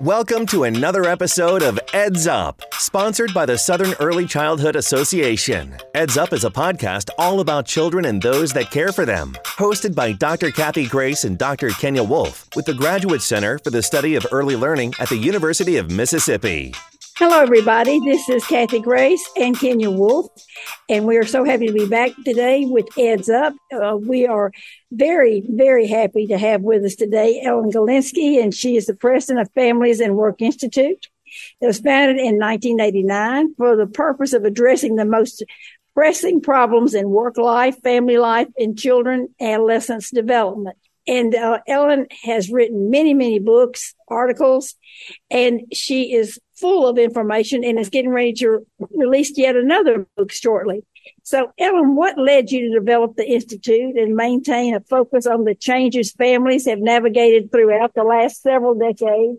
Welcome to another episode of Eds Up, sponsored by the Southern Early Childhood Association. Eds Up is a podcast all about children and those that care for them. Hosted by Dr. Kathy Grace and Dr. Kenya Wolff with the Graduate Center for the Study of Early Learning at the University of Mississippi. Hello, everybody. This is Kathy Grace and Kenya Wolff, and we are so happy to be back today with Eds Up. Uh, we are very, very happy to have with us today Ellen Galinsky, and she is the president of Families and Work Institute. It was founded in 1989 for the purpose of addressing the most pressing problems in work life, family life, and children, adolescents development. And uh, Ellen has written many, many books, articles, and she is full of information and is getting ready to release yet another book shortly. So, Ellen, what led you to develop the Institute and maintain a focus on the changes families have navigated throughout the last several decades?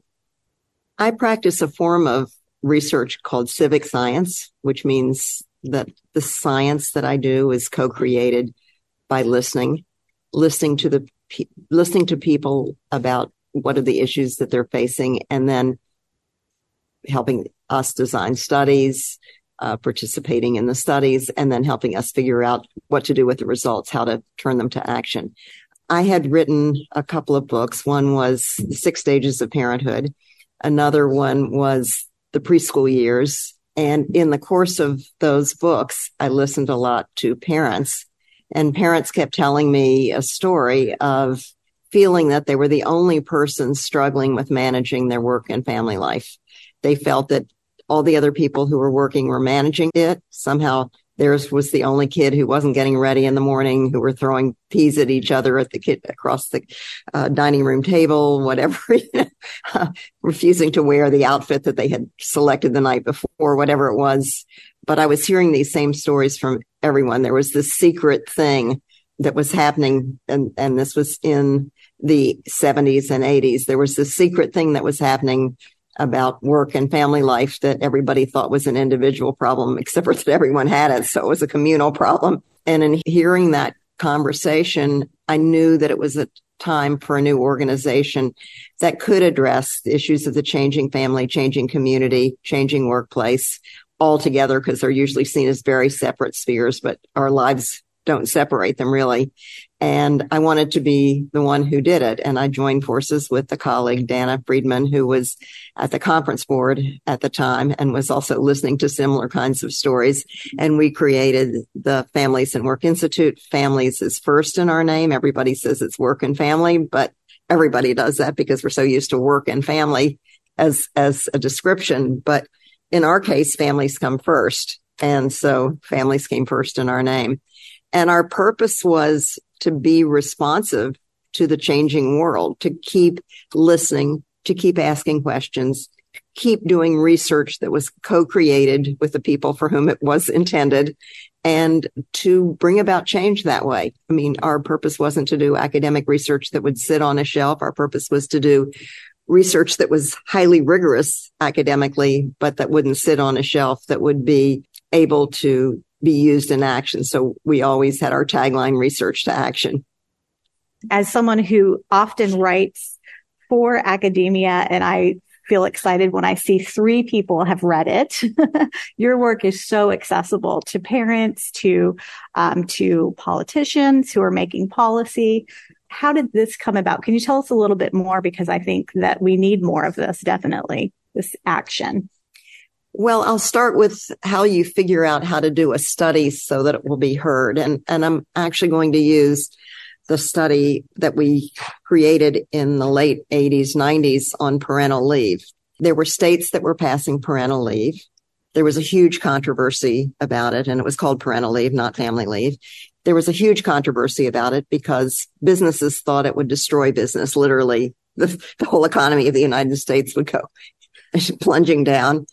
I practice a form of research called civic science, which means that the science that I do is co-created by listening, listening to the listening to people about what are the issues that they're facing and then helping us design studies, uh, participating in the studies, and then helping us figure out what to do with the results, how to turn them to action. I had written a couple of books. One was Six Stages of Parenthood. Another one was The Preschool Years. And in the course of those books, I listened a lot to parents and parents kept telling me a story of feeling that they were the only person struggling with managing their work and family life. They felt that all the other people who were working were managing it. Somehow theirs was the only kid who wasn't getting ready in the morning, who were throwing peas at each other at the kid across the uh, dining room table, whatever, refusing to wear the outfit that they had selected the night before, whatever it was. But I was hearing these same stories from everyone. There was this secret thing that was happening, and, and this was in the 70s and 80s. There was this secret thing that was happening about work and family life that everybody thought was an individual problem, except for that everyone had it. So it was a communal problem. And in hearing that conversation, I knew that it was a time for a new organization that could address the issues of the changing family, changing community, changing workplace all together because they're usually seen as very separate spheres, but our lives don't separate them really. And I wanted to be the one who did it. And I joined forces with the colleague, Dana Friedman, who was at the conference board at the time and was also listening to similar kinds of stories. And we created the Families and Work Institute. Families is first in our name. Everybody says it's work and family, but everybody does that because we're so used to work and family as, as a description. But in our case, families come first. And so families came first in our name. And our purpose was to be responsive to the changing world, to keep listening, to keep asking questions, keep doing research that was co-created with the people for whom it was intended and to bring about change that way. I mean, our purpose wasn't to do academic research that would sit on a shelf. Our purpose was to do research that was highly rigorous academically, but that wouldn't sit on a shelf that would be able to be used in action. So we always had our tagline research to action. As someone who often writes for academia and I feel excited when I see three people have read it. Your work is so accessible to parents, to um, to politicians who are making policy. How did this come about? Can you tell us a little bit more? Because I think that we need more of this, definitely, this action. Well, I'll start with how you figure out how to do a study so that it will be heard. And, and I'm actually going to use the study that we created in the late 80s, 90s on parental leave. There were states that were passing parental leave. There was a huge controversy about it, and it was called parental leave, not family leave. There was a huge controversy about it because businesses thought it would destroy business. Literally, the, the whole economy of the United States would go plunging down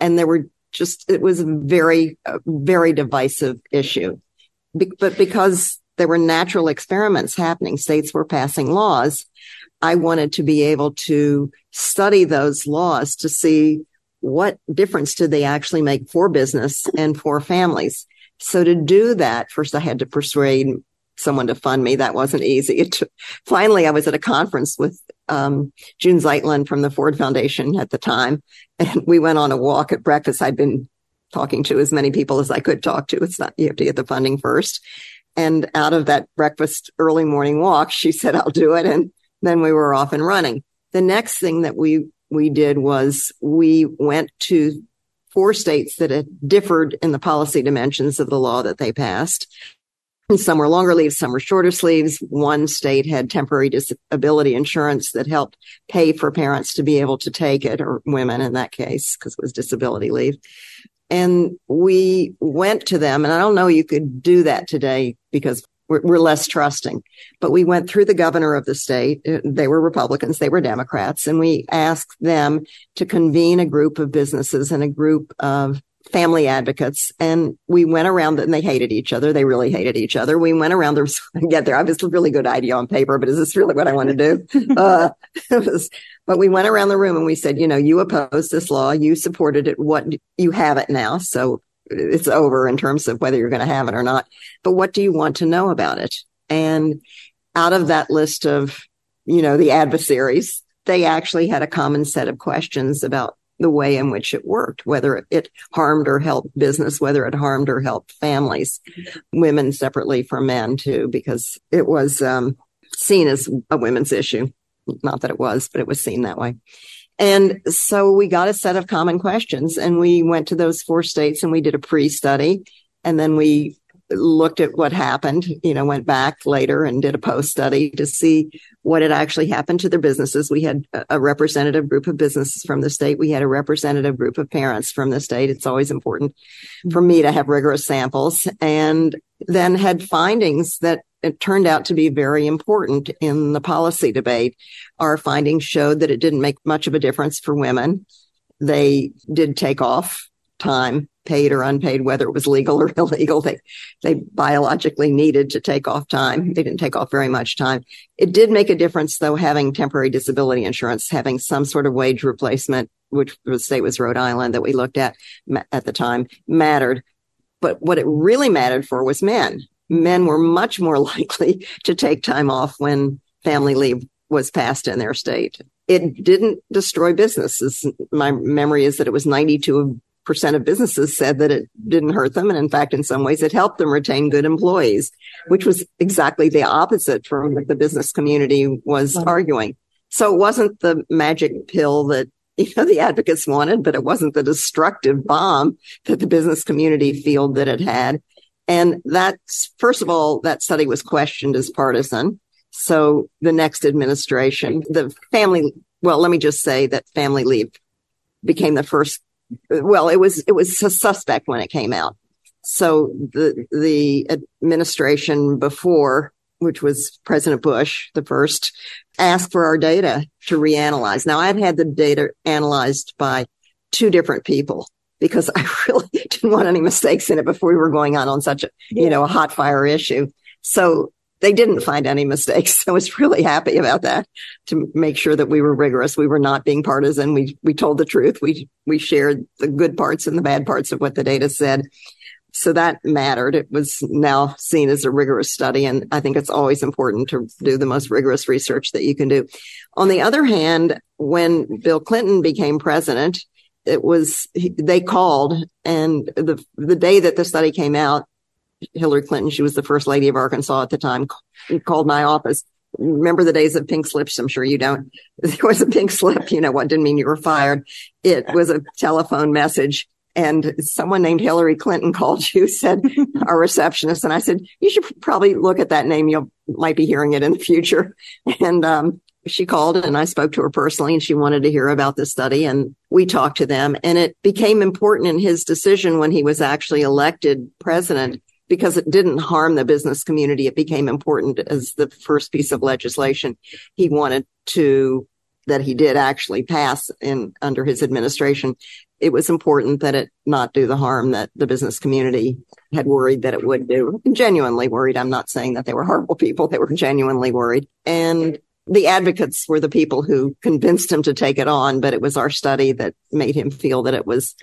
and there were just it was a very very divisive issue. Be- but because there were natural experiments happening states were passing laws i wanted to be able to study those laws to see what difference did they actually make for business and for families. So to do that first i had to persuade someone to fund me. That wasn't easy. Took, finally, I was at a conference with um, June Zeitlin from the Ford Foundation at the time, and we went on a walk at breakfast. I'd been talking to as many people as I could talk to. It's not you have to get the funding first. And out of that breakfast early morning walk, she said, "I'll do it," and then we were off and running. The next thing that we we did was we went to four states that had differed in the policy dimensions of the law that they passed some were longer leaves, some were shorter sleeves. One state had temporary disability insurance that helped pay for parents to be able to take it, or women in that case, because it was disability leave. And we went to them, and I don't know you could do that today because we're, we're less trusting. But we went through the governor of the state. They were Republicans, they were Democrats, and we asked them to convene a group of businesses and a group of family advocates and we went around and they hated each other. They really hated each other. We went around there, get there. I was a really good idea on paper, but is this really what I want to do? uh, was, but we went around the room and we said, you know, you opposed this law. You supported it. What you have it now. So it's over in terms of whether you're going to have it or not. But what do you want to know about it? And out of that list of, you know, the adversaries, they actually had a common set of questions about the way in which it worked, whether it harmed or helped business, whether it harmed or helped families, women separately from men too, because it was um, seen as a women's issue. Not that it was, but it was seen that way. And so we got a set of common questions and we went to those four states and we did a pre study. And then we looked at what happened, you know, went back later and did a post study to see what had actually happened to their businesses. We had a representative group of businesses from the state. We had a representative group of parents from the state. It's always important for me to have rigorous samples and then had findings that it turned out to be very important in the policy debate. Our findings showed that it didn't make much of a difference for women. They did take off time paid or unpaid, whether it was legal or illegal. They, they biologically needed to take off time. They didn't take off very much time. It did make a difference though, having temporary disability insurance, having some sort of wage replacement, which the state was Rhode Island that we looked at at the time mattered. But what it really mattered for was men. Men were much more likely to take time off when family leave was passed in their state. It didn't destroy businesses. My memory is that it was 92 percent of businesses said that it didn't hurt them. And in fact, in some ways, it helped them retain good employees, which was exactly the opposite from what the business community was arguing. So it wasn't the magic pill that you know the advocates wanted, but it wasn't the destructive bomb that the business community felt that it had. And that's first of all, that study was questioned as partisan. So the next administration, the family, well, let me just say that family leave became the first well, it was it was a suspect when it came out. So the the administration before, which was President Bush, the first, asked for our data to reanalyze. Now I've had the data analyzed by two different people because I really didn't want any mistakes in it before we were going on on such a you know a hot fire issue. So they didn't find any mistakes. I was really happy about that to make sure that we were rigorous. We were not being partisan. We, we told the truth. We, we shared the good parts and the bad parts of what the data said. So that mattered. It was now seen as a rigorous study. And I think it's always important to do the most rigorous research that you can do. On the other hand, when Bill Clinton became president, it was, they called and the, the day that the study came out, Hillary Clinton, she was the first lady of Arkansas at the time, called my office. Remember the days of pink slips? I'm sure you don't. There was a pink slip, you know, what didn't mean you were fired. It was a telephone message and someone named Hillary Clinton called you, said our receptionist. And I said, you should probably look at that name. You might be hearing it in the future. And, um, she called and I spoke to her personally and she wanted to hear about the study and we talked to them and it became important in his decision when he was actually elected president because it didn't harm the business community. It became important as the first piece of legislation he wanted to, that he did actually pass in under his administration. It was important that it not do the harm that the business community had worried that it would do. Genuinely worried. I'm not saying that they were horrible people. They were genuinely worried. And the advocates were the people who convinced him to take it on, but it was our study that made him feel that it was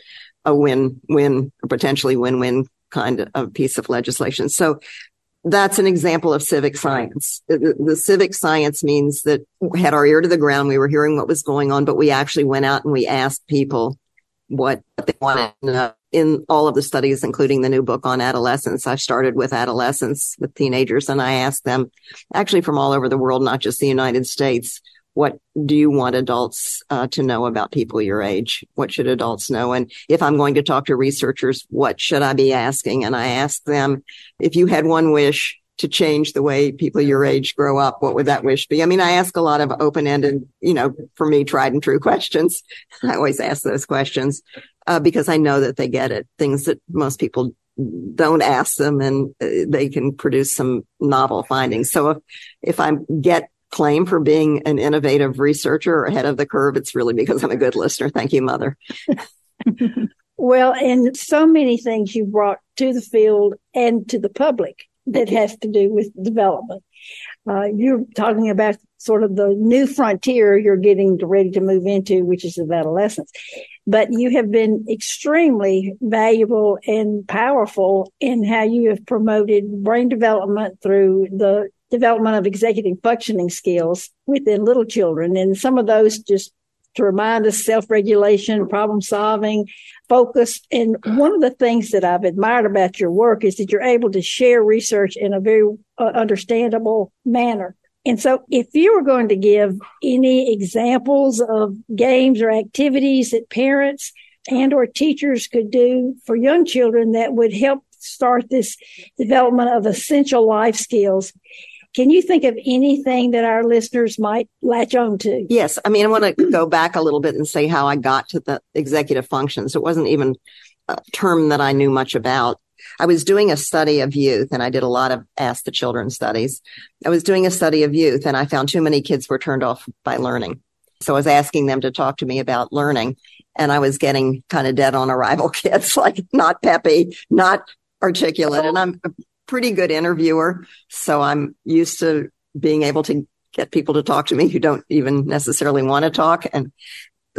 a win-win, potentially win-win kind of piece of legislation. So that's an example of civic science. The, the, civic science means that we had our ear to the ground. We were hearing what was going on, but we actually went out and we asked people what they wanted to in all of the studies, including the new book on adolescence. I started with adolescents, with teenagers, and I asked them actually from all over the world, not just the United States, what do you want adults uh, to know about people your age? What should adults know? And if I'm going to talk to researchers, what should I be asking? And I ask them, if you had one wish to change the way people your age grow up, what would that wish be? I mean, I ask a lot of open ended, you know, for me, tried and true questions. I always ask those questions uh, because I know that they get it, things that most people don't ask them and uh, they can produce some novel findings. So if, if I get claim for being an innovative researcher or ahead of the curve, it's really because I'm a good listener. Thank you, Mother. well, and so many things you brought to the field and to the public that has to do with development. Uh, you're talking about sort of the new frontier you're getting ready to move into, which is of adolescence. But you have been extremely valuable and powerful in how you have promoted brain development through the development of executive functioning skills within little children. And some of those just to remind us self-regulation, problem solving, focus. And one of the things that I've admired about your work is that you're able to share research in a very uh, understandable manner. And so if you were going to give any examples of games or activities that parents and or teachers could do for young children that would help start this development of essential life skills, can you think of anything that our listeners might latch on to? Yes. I mean, I want to go back a little bit and say how I got to the executive functions. It wasn't even a term that I knew much about. I was doing a study of youth and I did a lot of ask the children studies. I was doing a study of youth and I found too many kids were turned off by learning. So I was asking them to talk to me about learning and I was getting kind of dead on arrival kids, like not peppy, not articulate. And I'm pretty good interviewer. So I'm used to being able to get people to talk to me who don't even necessarily want to talk. And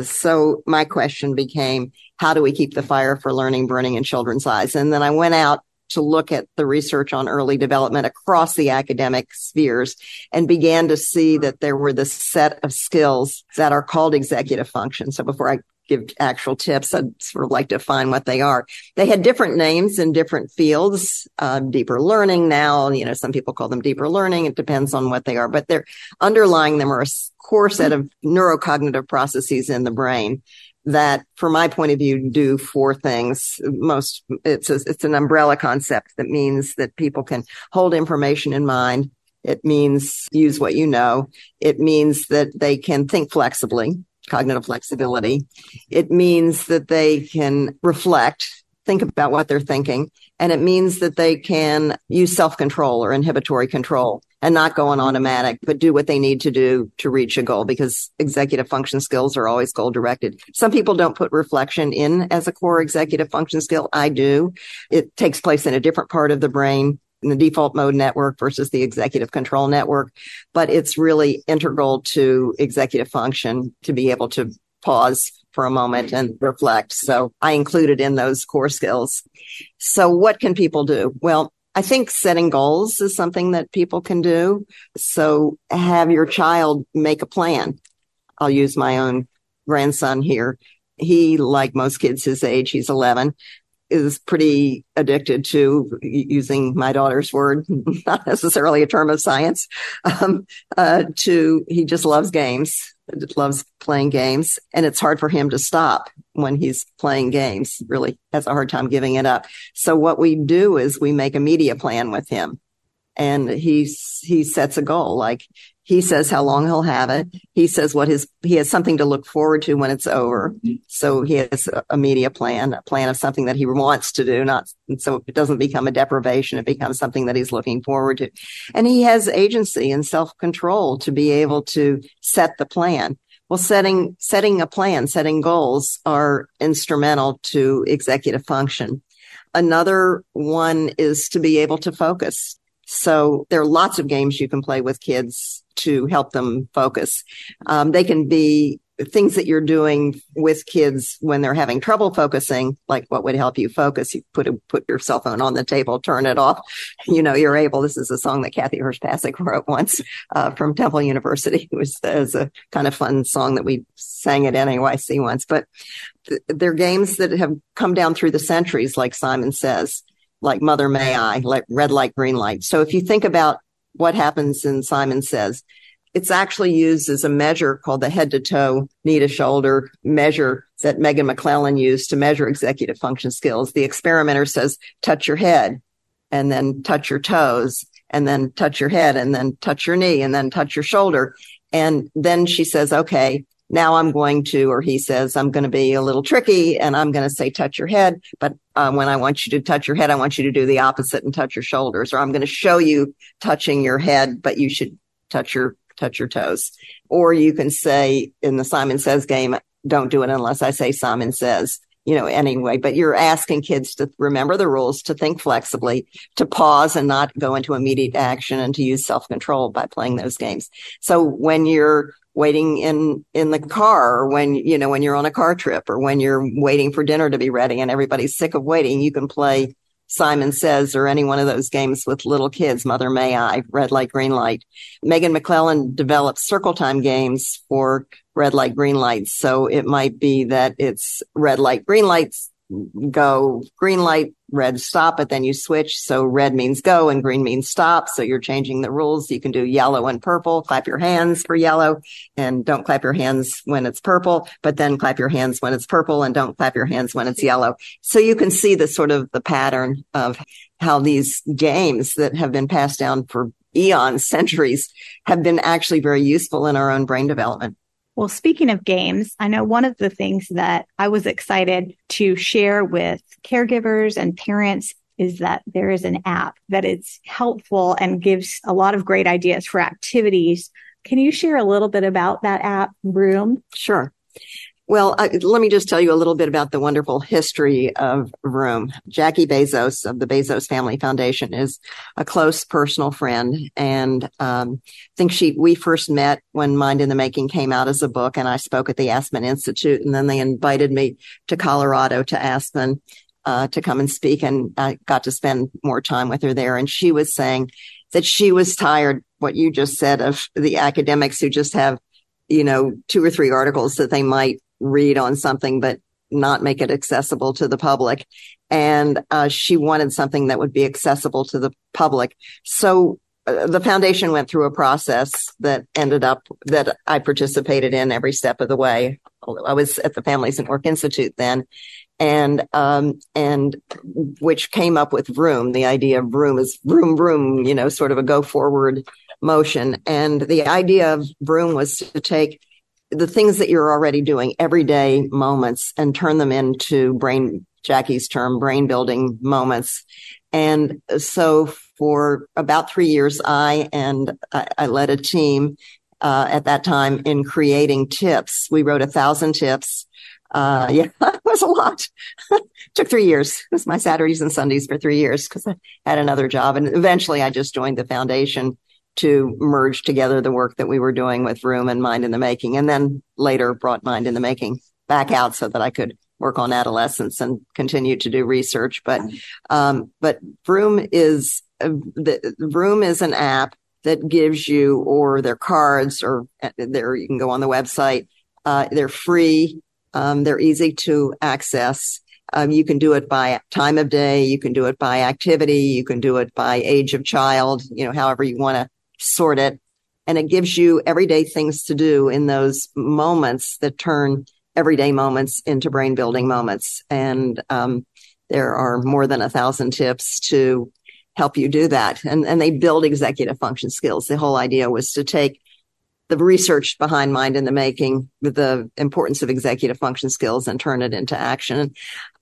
so my question became, how do we keep the fire for learning burning in children's eyes? And then I went out to look at the research on early development across the academic spheres and began to see that there were this set of skills that are called executive function. So before I give actual tips. I'd sort of like to find what they are. They had different names in different fields. Uh, deeper learning now, you know, some people call them deeper learning. It depends on what they are, but they're underlying them are a core set of neurocognitive processes in the brain that from my point of view do four things most it's a, it's an umbrella concept that means that people can hold information in mind it means use what you know it means that they can think flexibly cognitive flexibility. It means that they can reflect, think about what they're thinking, and it means that they can use self control or inhibitory control and not go on automatic, but do what they need to do to reach a goal because executive function skills are always goal directed. Some people don't put reflection in as a core executive function skill. I do. It takes place in a different part of the brain in the default mode network versus the executive control network. But it's really integral to executive function to be able to pause for a moment and reflect. So I included in those core skills. So what can people do? Well, I think setting goals is something that people can do. So have your child make a plan. I'll use my own grandson here. He, like most kids his age, he's 11, is pretty addicted to using my daughter's word, not necessarily a term of science. Um, uh, to he just loves games, loves playing games, and it's hard for him to stop when he's playing games. Really has a hard time giving it up. So what we do is we make a media plan with him, and he he sets a goal like he says how long he'll have it. He says what his, he has something to look forward to when it's over. So he has a media plan, a plan of something that he wants to do, not, so it doesn't become a deprivation. It becomes something that he's looking forward to. And he has agency and self control to be able to set the plan. Well, setting, setting a plan, setting goals are instrumental to executive function. Another one is to be able to focus. So there are lots of games you can play with kids to help them focus. Um, they can be things that you're doing with kids when they're having trouble focusing, like what would help you focus. You put a, put your cell phone on the table, turn it off. You know, you're able. This is a song that Kathy Hirsh-Pasek wrote once uh, from Temple University. It was, it was a kind of fun song that we sang at NAEYC once. But th- they're games that have come down through the centuries, like Simon says, like Mother May I, like Red Light, Green Light. So if you think about what happens in Simon Says, it's actually used as a measure called the head to toe, knee to shoulder measure that Megan McClelland used to measure executive function skills. The experimenter says, touch your head and then touch your toes and then touch your head and then touch your knee and then touch your shoulder. And then she says, okay, now I'm going to, or he says, I'm going to be a little tricky and I'm going to say touch your head. But uh, when I want you to touch your head, I want you to do the opposite and touch your shoulders, or I'm going to show you touching your head, but you should touch your touch your toes. Or you can say in the Simon Says game, don't do it unless I say Simon Says, you know, anyway, but you're asking kids to remember the rules, to think flexibly, to pause and not go into immediate action and to use self control by playing those games. So when you're waiting in, in the car or when, you know, when you're on a car trip or when you're waiting for dinner to be ready and everybody's sick of waiting, you can play Simon Says or any one of those games with little kids, Mother May I, Red Light, Green Light. Megan McClelland developed circle time games for red light, green light. So it might be that it's red light, green lights go green light, red stop, but then you switch. So red means go and green means stop. So you're changing the rules. You can do yellow and purple. Clap your hands for yellow and don't clap your hands when it's purple, but then clap your hands when it's purple and don't clap your hands when it's yellow. So you can see the sort of the pattern of how these games that have been passed down for eons, centuries have been actually very useful in our own brain development. Well, speaking of games, I know one of the things that I was excited to share with caregivers and parents is that there is an app that is helpful and gives a lot of great ideas for activities. Can you share a little bit about that app, Vroom? Sure. Well, uh, let me just tell you a little bit about the wonderful history of Vroom. Jackie Bezos of the Bezos Family Foundation is a close personal friend, and um, I think she we first met when Mind in the Making came out as a book, and I spoke at the Aspen Institute, and then they invited me to Colorado to Aspen uh, to come and speak, and I got to spend more time with her there. And she was saying that she was tired, what you just said, of the academics who just have you know, two or three articles that they might read on something, but not make it accessible to the public. And uh, she wanted something that would be accessible to the public. So uh, the foundation went through a process that ended up that I participated in every step of the way. I was at the Families and Work Institute then, and um, and which came up with Vroom. The idea of Vroom is Vroom Vroom, you know, sort of a go forward motion. And the idea of Vroom was to take the things that you're already doing everyday moments and turn them into brain, Jackie's term, brain building moments. And so for about three years, I and I, I led a team uh, at that time in creating tips. We wrote a thousand tips. Uh, yeah, it was a lot. Took three years. It was my Saturdays and Sundays for three years because I had another job. And eventually I just joined the foundation to merge together the work that we were doing with Vroom and Mind in the Making, and then later brought Mind in the Making back out so that I could work on adolescence and continue to do research. But um, but Vroom is uh, the Vroom is an app that gives you or their cards or uh, there you can go on the website. Uh, they're free. Um, they're easy to access. Um, you can do it by time of day. You can do it by activity. You can do it by age of child. You know, however you want to sort it. And it gives you everyday things to do in those moments that turn everyday moments into brain building moments. And, um, there are more than a thousand tips to help you do that. And, and they build executive function skills. The whole idea was to take the research behind mind in the making, the importance of executive function skills and turn it into action.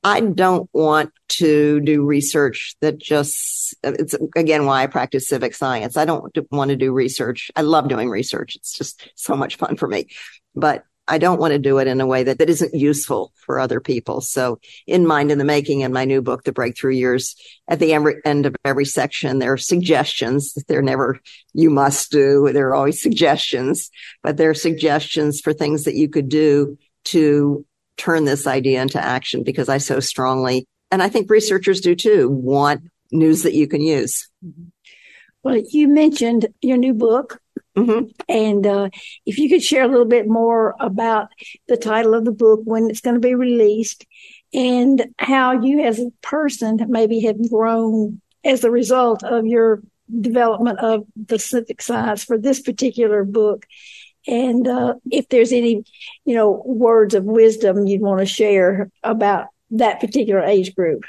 I don't want to do research that just, it's again why I practice civic science. I don't want to do research. I love doing research. It's just so much fun for me. But I don't want to do it in a way that, that isn't useful for other people. So in Mind in the Making in my new book, The Breakthrough Years, at the end of every section, there are suggestions. that They're never, you must do. There are always suggestions, but there are suggestions for things that you could do to turn this idea into action because I so strongly, and I think researchers do too, want news that you can use. Well, you mentioned your new book, Mm-hmm. And uh, if you could share a little bit more about the title of the book, when it's going to be released, and how you as a person maybe have grown as a result of your development of the civic science for this particular book. And uh, if there's any, you know, words of wisdom you'd want to share about that particular age group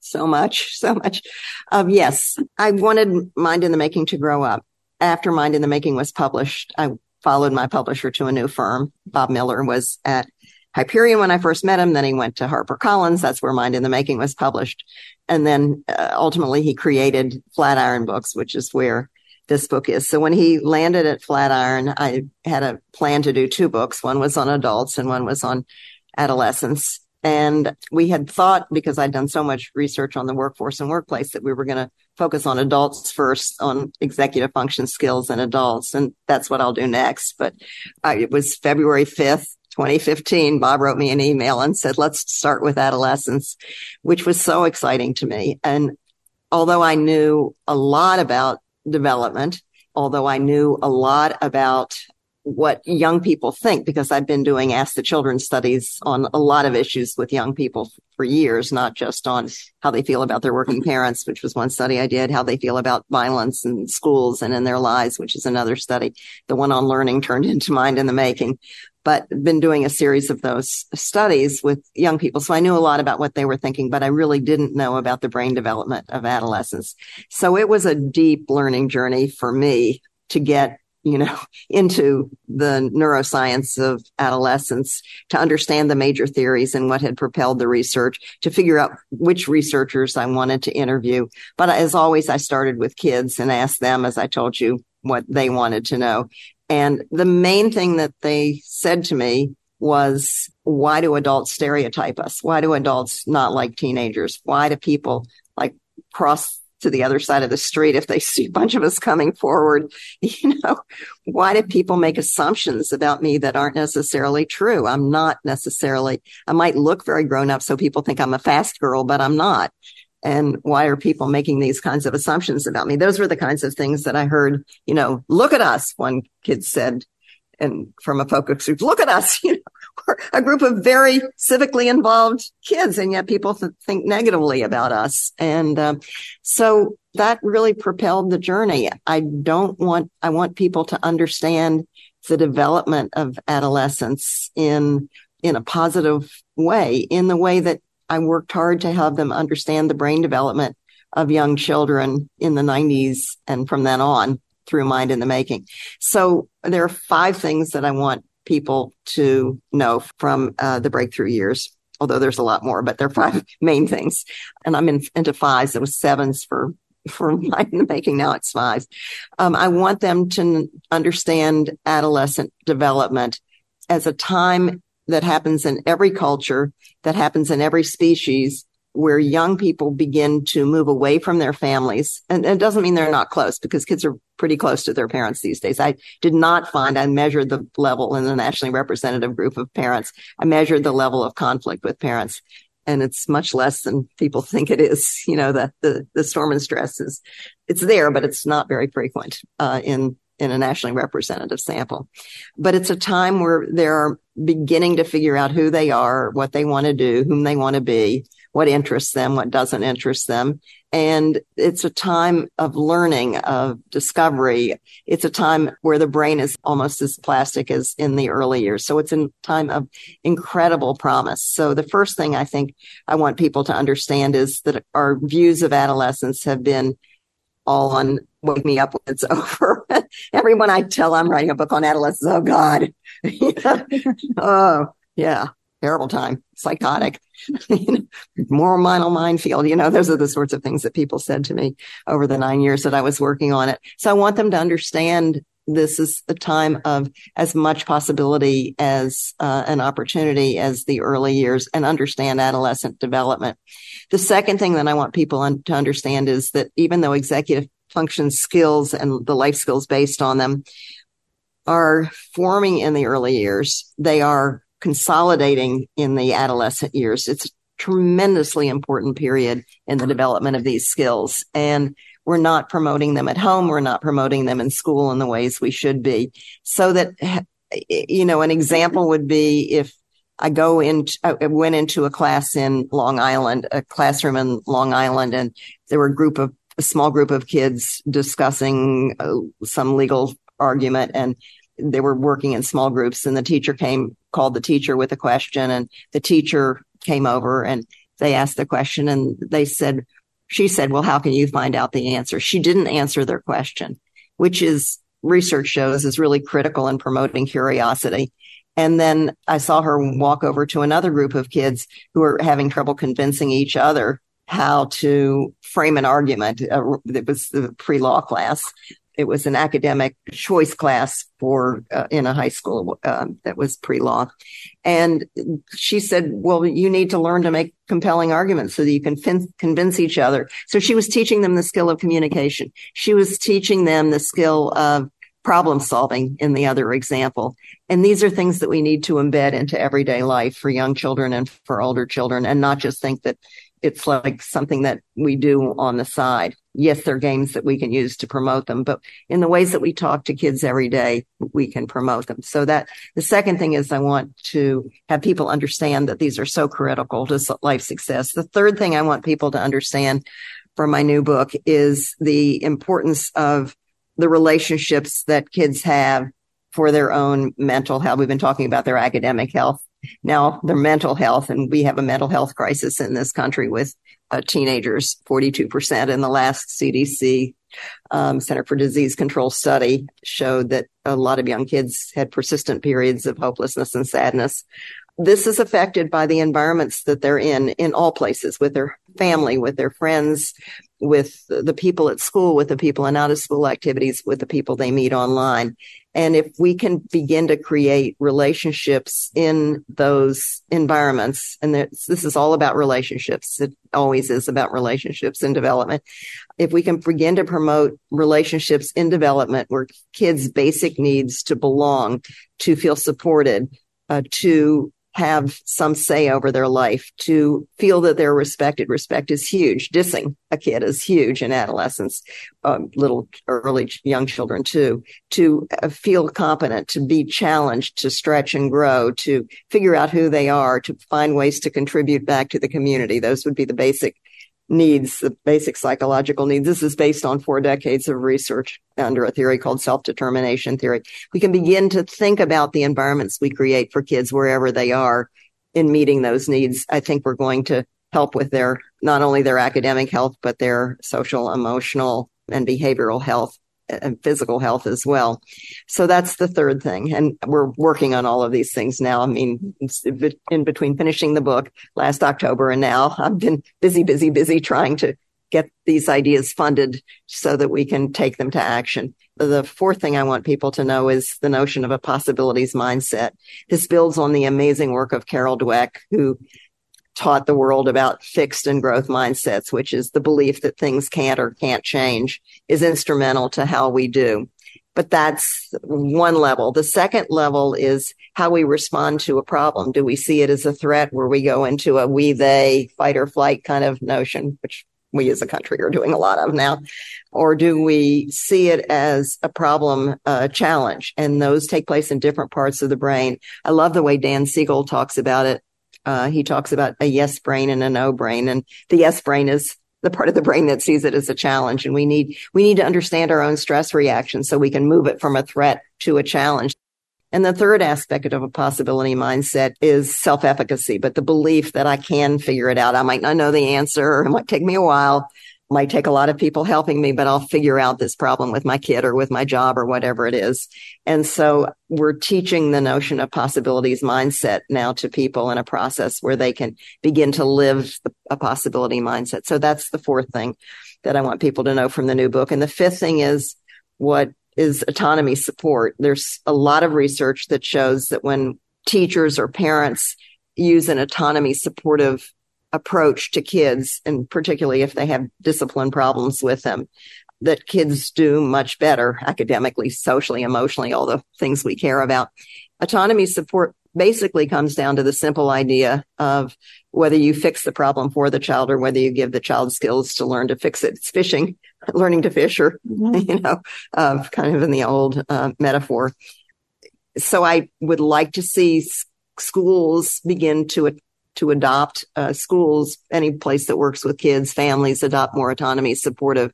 so much, so much. Um, yes, I wanted Mind in the Making to grow up after Mind in the Making was published, I followed my publisher to a new firm. Bob Miller was at Hyperion when I first met him. Then he went to HarperCollins. That's where Mind in the Making was published. And then uh, ultimately he created Flatiron Books, which is where this book is. So when he landed at Flatiron, I had a plan to do two books. One was on adults and one was on adolescents. And we had thought, because I'd done so much research on the workforce and workplace, that we were going to focus on adults first, on executive function skills in adults. And that's what I'll do next. But I, it was February 5th, 2015. Bob wrote me an email and said, let's start with adolescence, which was so exciting to me. And although I knew a lot about development, although I knew a lot about what young people think because I've been doing Ask the Children studies on a lot of issues with young people for years, not just on how they feel about their working parents, which was one study I did, how they feel about violence in schools and in their lives, which is another study. The one on learning turned into mind in the making, but been doing a series of those studies with young people. So I knew a lot about what they were thinking, but I really didn't know about the brain development of adolescents. So it was a deep learning journey for me to get you know, into the neuroscience of adolescence to understand the major theories and what had propelled the research to figure out which researchers I wanted to interview. But as always, I started with kids and asked them, as I told you, what they wanted to know. And the main thing that they said to me was, why do adults stereotype us? Why do adults not like teenagers? Why do people like cross to the other side of the street if they see a bunch of us coming forward. You know, why do people make assumptions about me that aren't necessarily true? I'm not necessarily, I might look very grown up so people think I'm a fast girl, but I'm not. And why are people making these kinds of assumptions about me? Those were the kinds of things that I heard, you know, look at us, one kid said, and from a focus group, look at us, you know, we're a group of very civically involved kids, and yet people th- think negatively about us. And um, so that really propelled the journey. I don't want, I want people to understand the development of adolescence in, in a positive way, in the way that I worked hard to have them understand the brain development of young children in the 90s and from then on through Mind in the Making. So there are five things that I want people to know from uh, the breakthrough years. Although there's a lot more, but there are five main things, and I'm in, into fives. It was sevens for for the Making. Now it's five. Um, I want them to understand adolescent development as a time that happens in every culture, that happens in every species, where young people begin to move away from their families. And it doesn't mean they're not close because kids are pretty close to their parents these days. I did not find, I measured the level in the nationally representative group of parents. I measured the level of conflict with parents and it's much less than people think it is. You know, the, the, the storm and stress is, it's there, but it's not very frequent, uh, in, in a nationally representative sample. But it's a time where they're beginning to figure out who they are, what they want to do, whom they want to be, what interests them, what doesn't interest them. And it's a time of learning, of discovery. It's a time where the brain is almost as plastic as in the early years. So it's a time of incredible promise. So the first thing I think I want people to understand is that our views of adolescence have been all on wake me up when it's over. Everyone I tell I'm writing a book on adolescence. Oh God. oh yeah terrible time, psychotic, moral minefield. You know, those are the sorts of things that people said to me over the nine years that I was working on it. So I want them to understand this is a time of as much possibility as uh, an opportunity as the early years and understand adolescent development. The second thing that I want people un- to understand is that even though executive function skills and the life skills based on them are forming in the early years, they are consolidating in the adolescent years. It's a tremendously important period in the development of these skills. And we're not promoting them at home. We're not promoting them in school in the ways we should be. So that, you know, an example would be if I go in, I went into a class in Long Island, a classroom in Long Island, and there were a group of, a small group of kids discussing uh, some legal argument and they were working in small groups and the teacher came, called the teacher with a question and the teacher came over and they asked the question and they said, she said, well, how can you find out the answer? She didn't answer their question, which is research shows is really critical in promoting curiosity. And then I saw her walk over to another group of kids who were having trouble convincing each other how to frame an argument. Uh, it was the pre-law class it was an academic choice class for uh, in a high school uh, that was pre-law. And she said well you need to learn to make compelling arguments so that you can fin- convince each other. So she was teaching them the skill of communication. She was teaching them the skill of problem solving in the other example. And these are things that we need to embed into everyday life for young children and for older children and not just think that it's like something that we do on the side. Yes, they're games that we can use to promote them, but in the ways that we talk to kids every day, we can promote them. So that the second thing is I want to have people understand that these are so critical to life success. The third thing I want people to understand from my new book is the importance of the relationships that kids have for their own mental health. We've been talking about their academic health now their mental health. And we have a mental health crisis in this country with uh, teenagers, 42% in the last CDC um, Center for Disease Control study showed that a lot of young kids had persistent periods of hopelessness and sadness. This is affected by the environments that they're in, in all places, with their family, with their friends, with the people at school, with the people in out of school activities, with the people they meet online. And if we can begin to create relationships in those environments, and this is all about relationships. It always is about relationships and development. If we can begin to promote relationships in development where kids' basic needs to belong, to feel supported, uh, to have some say over their life, to feel that they're respected. Respect is huge. Dissing a kid is huge in adolescence, um, little early young children too. To uh, feel competent, to be challenged, to stretch and grow, to figure out who they are, to find ways to contribute back to the community. Those would be the basic needs, the basic psychological needs. This is based on four decades of research under a theory called self-determination theory. We can begin to think about the environments we create for kids wherever they are in meeting those needs. I think we're going to help with their, not only their academic health, but their social, emotional, and behavioral health and physical health as well. So that's the third thing. And we're working on all of these things now. I mean, in between finishing the book last October and now I've been busy, busy, busy trying to get these ideas funded so that we can take them to action. The fourth thing I want people to know is the notion of a possibilities mindset. This builds on the amazing work of Carol Dweck, who taught the world about fixed and growth mindsets, which is the belief that things can't or can't change is instrumental to how we do. But that's one level. The second level is how we respond to a problem. Do we see it as a threat where we go into a we, they, fight or flight kind of notion, which we as a country are doing a lot of now? Or do we see it as a problem, a challenge? And those take place in different parts of the brain. I love the way Dan Siegel talks about it uh, he talks about a yes brain and a no brain, and the yes brain is the part of the brain that sees it as a challenge, and we need we need to understand our own stress reaction so we can move it from a threat to a challenge. And the third aspect of a possibility mindset is self-efficacy, but the belief that I can figure it out. I might not know the answer. It might take me a while, might take a lot of people helping me, but I'll figure out this problem with my kid or with my job or whatever it is. And so we're teaching the notion of possibilities mindset now to people in a process where they can begin to live a possibility mindset. So that's the fourth thing that I want people to know from the new book. And the fifth thing is what is autonomy support. There's a lot of research that shows that when teachers or parents use an autonomy supportive approach to kids, and particularly if they have discipline problems with them, that kids do much better academically, socially, emotionally, all the things we care about. Autonomy support basically comes down to the simple idea of whether you fix the problem for the child or whether you give the child skills to learn to fix it. It's fishing, learning to fish, or, mm-hmm. you know, uh, kind of in the old uh, metaphor. So I would like to see schools begin to to adopt uh, schools, any place that works with kids, families adopt more autonomy, supportive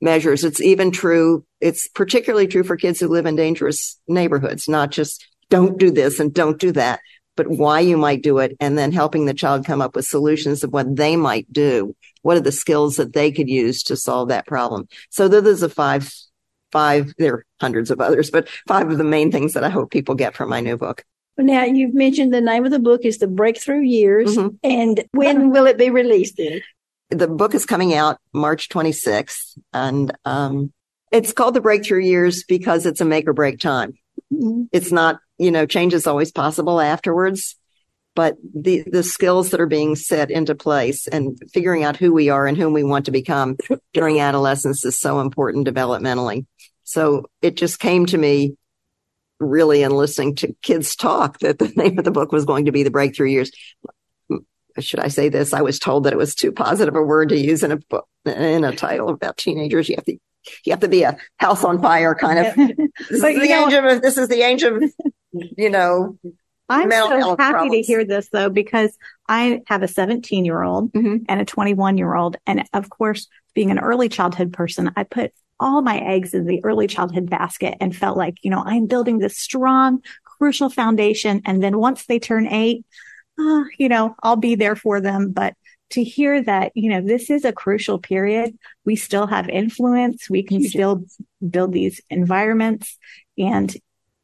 measures. It's even true. It's particularly true for kids who live in dangerous neighborhoods, not just don't do this and don't do that, but why you might do it. And then helping the child come up with solutions of what they might do. What are the skills that they could use to solve that problem? So those are five, five, there are hundreds of others, but five of the main things that I hope people get from my new book. Now you've mentioned the name of the book is The Breakthrough Years. Mm-hmm. And when will it be released then? The book is coming out March 26th and, um, it's called The Breakthrough Years because it's a make or break time. Mm-hmm. It's not, you know, change is always possible afterwards, but the, the skills that are being set into place and figuring out who we are and whom we want to become during adolescence is so important developmentally. So it just came to me really in listening to kids talk that the name of the book was going to be the breakthrough years. Should I say this? I was told that it was too positive a word to use in a book, in a title about teenagers. You have to, you have to be a house on fire kind of. this, is the know, age of, this is the age of, you know, I'm so happy problems. to hear this though, because I have a 17 year old mm-hmm. and a 21 year old. And of course, being an early childhood person, I put all my eggs in the early childhood basket and felt like, you know, I'm building this strong, crucial foundation. And then once they turn eight, uh, you know, I'll be there for them. But to hear that, you know, this is a crucial period. We still have influence. We can still build these environments. And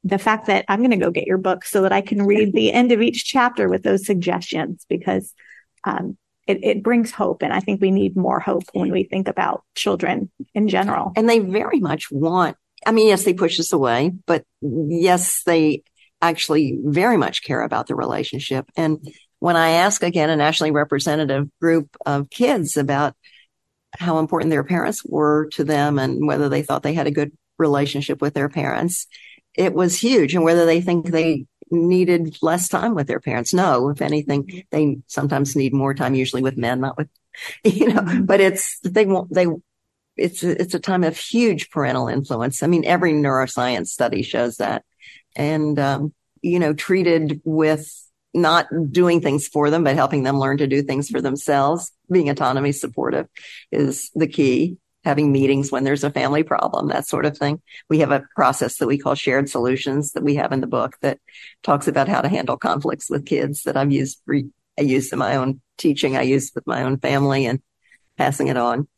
the fact that I'm going to go get your book so that I can read the end of each chapter with those suggestions because um, it, it brings hope. And I think we need more hope when we think about children in general. And they very much want, I mean, yes, they push us away, but yes, they actually very much care about the relationship. And when I ask again a nationally representative group of kids about how important their parents were to them and whether they thought they had a good relationship with their parents, it was huge. And whether they think they needed less time with their parents. No, if anything, mm-hmm. they sometimes need more time, usually with men, not with, you know, mm-hmm. but it's, they won't, they, it's, it's a time of huge parental influence. I mean, every neuroscience study shows that. And, um, you know, treated with not doing things for them, but helping them learn to do things for themselves, being autonomy supportive is the key having meetings when there's a family problem, that sort of thing. We have a process that we call shared solutions that we have in the book that talks about how to handle conflicts with kids that I've used for, I use in my own teaching. I use with my own family and passing it on.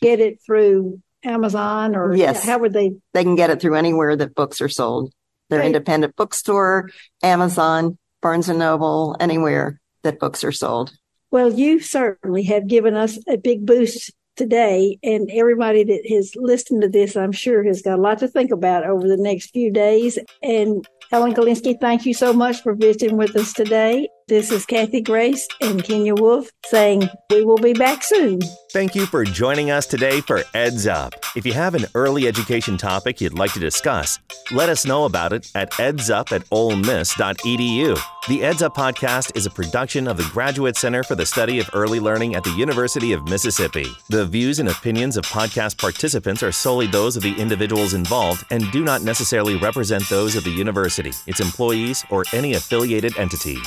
Get it through Amazon or yes. how would they? They can get it through anywhere that books are sold. Their right. independent bookstore, Amazon, Barnes and Noble, anywhere that books are sold. Well, you certainly have given us a big boost today. And everybody that has listened to this, I'm sure, has got a lot to think about over the next few days. And Ellen Galinsky, thank you so much for visiting with us today. This is Kathy Grace and Kenya Wolff saying we will be back soon. Thank you for joining us today for Eds Up. If you have an early education topic you'd like to discuss, let us know about it at edsup at olemiss.edu. The Eds Up podcast is a production of the Graduate Center for the Study of Early Learning at the University of Mississippi. The views and opinions of podcast participants are solely those of the individuals involved and do not necessarily represent those of the university, its employees, or any affiliated entity.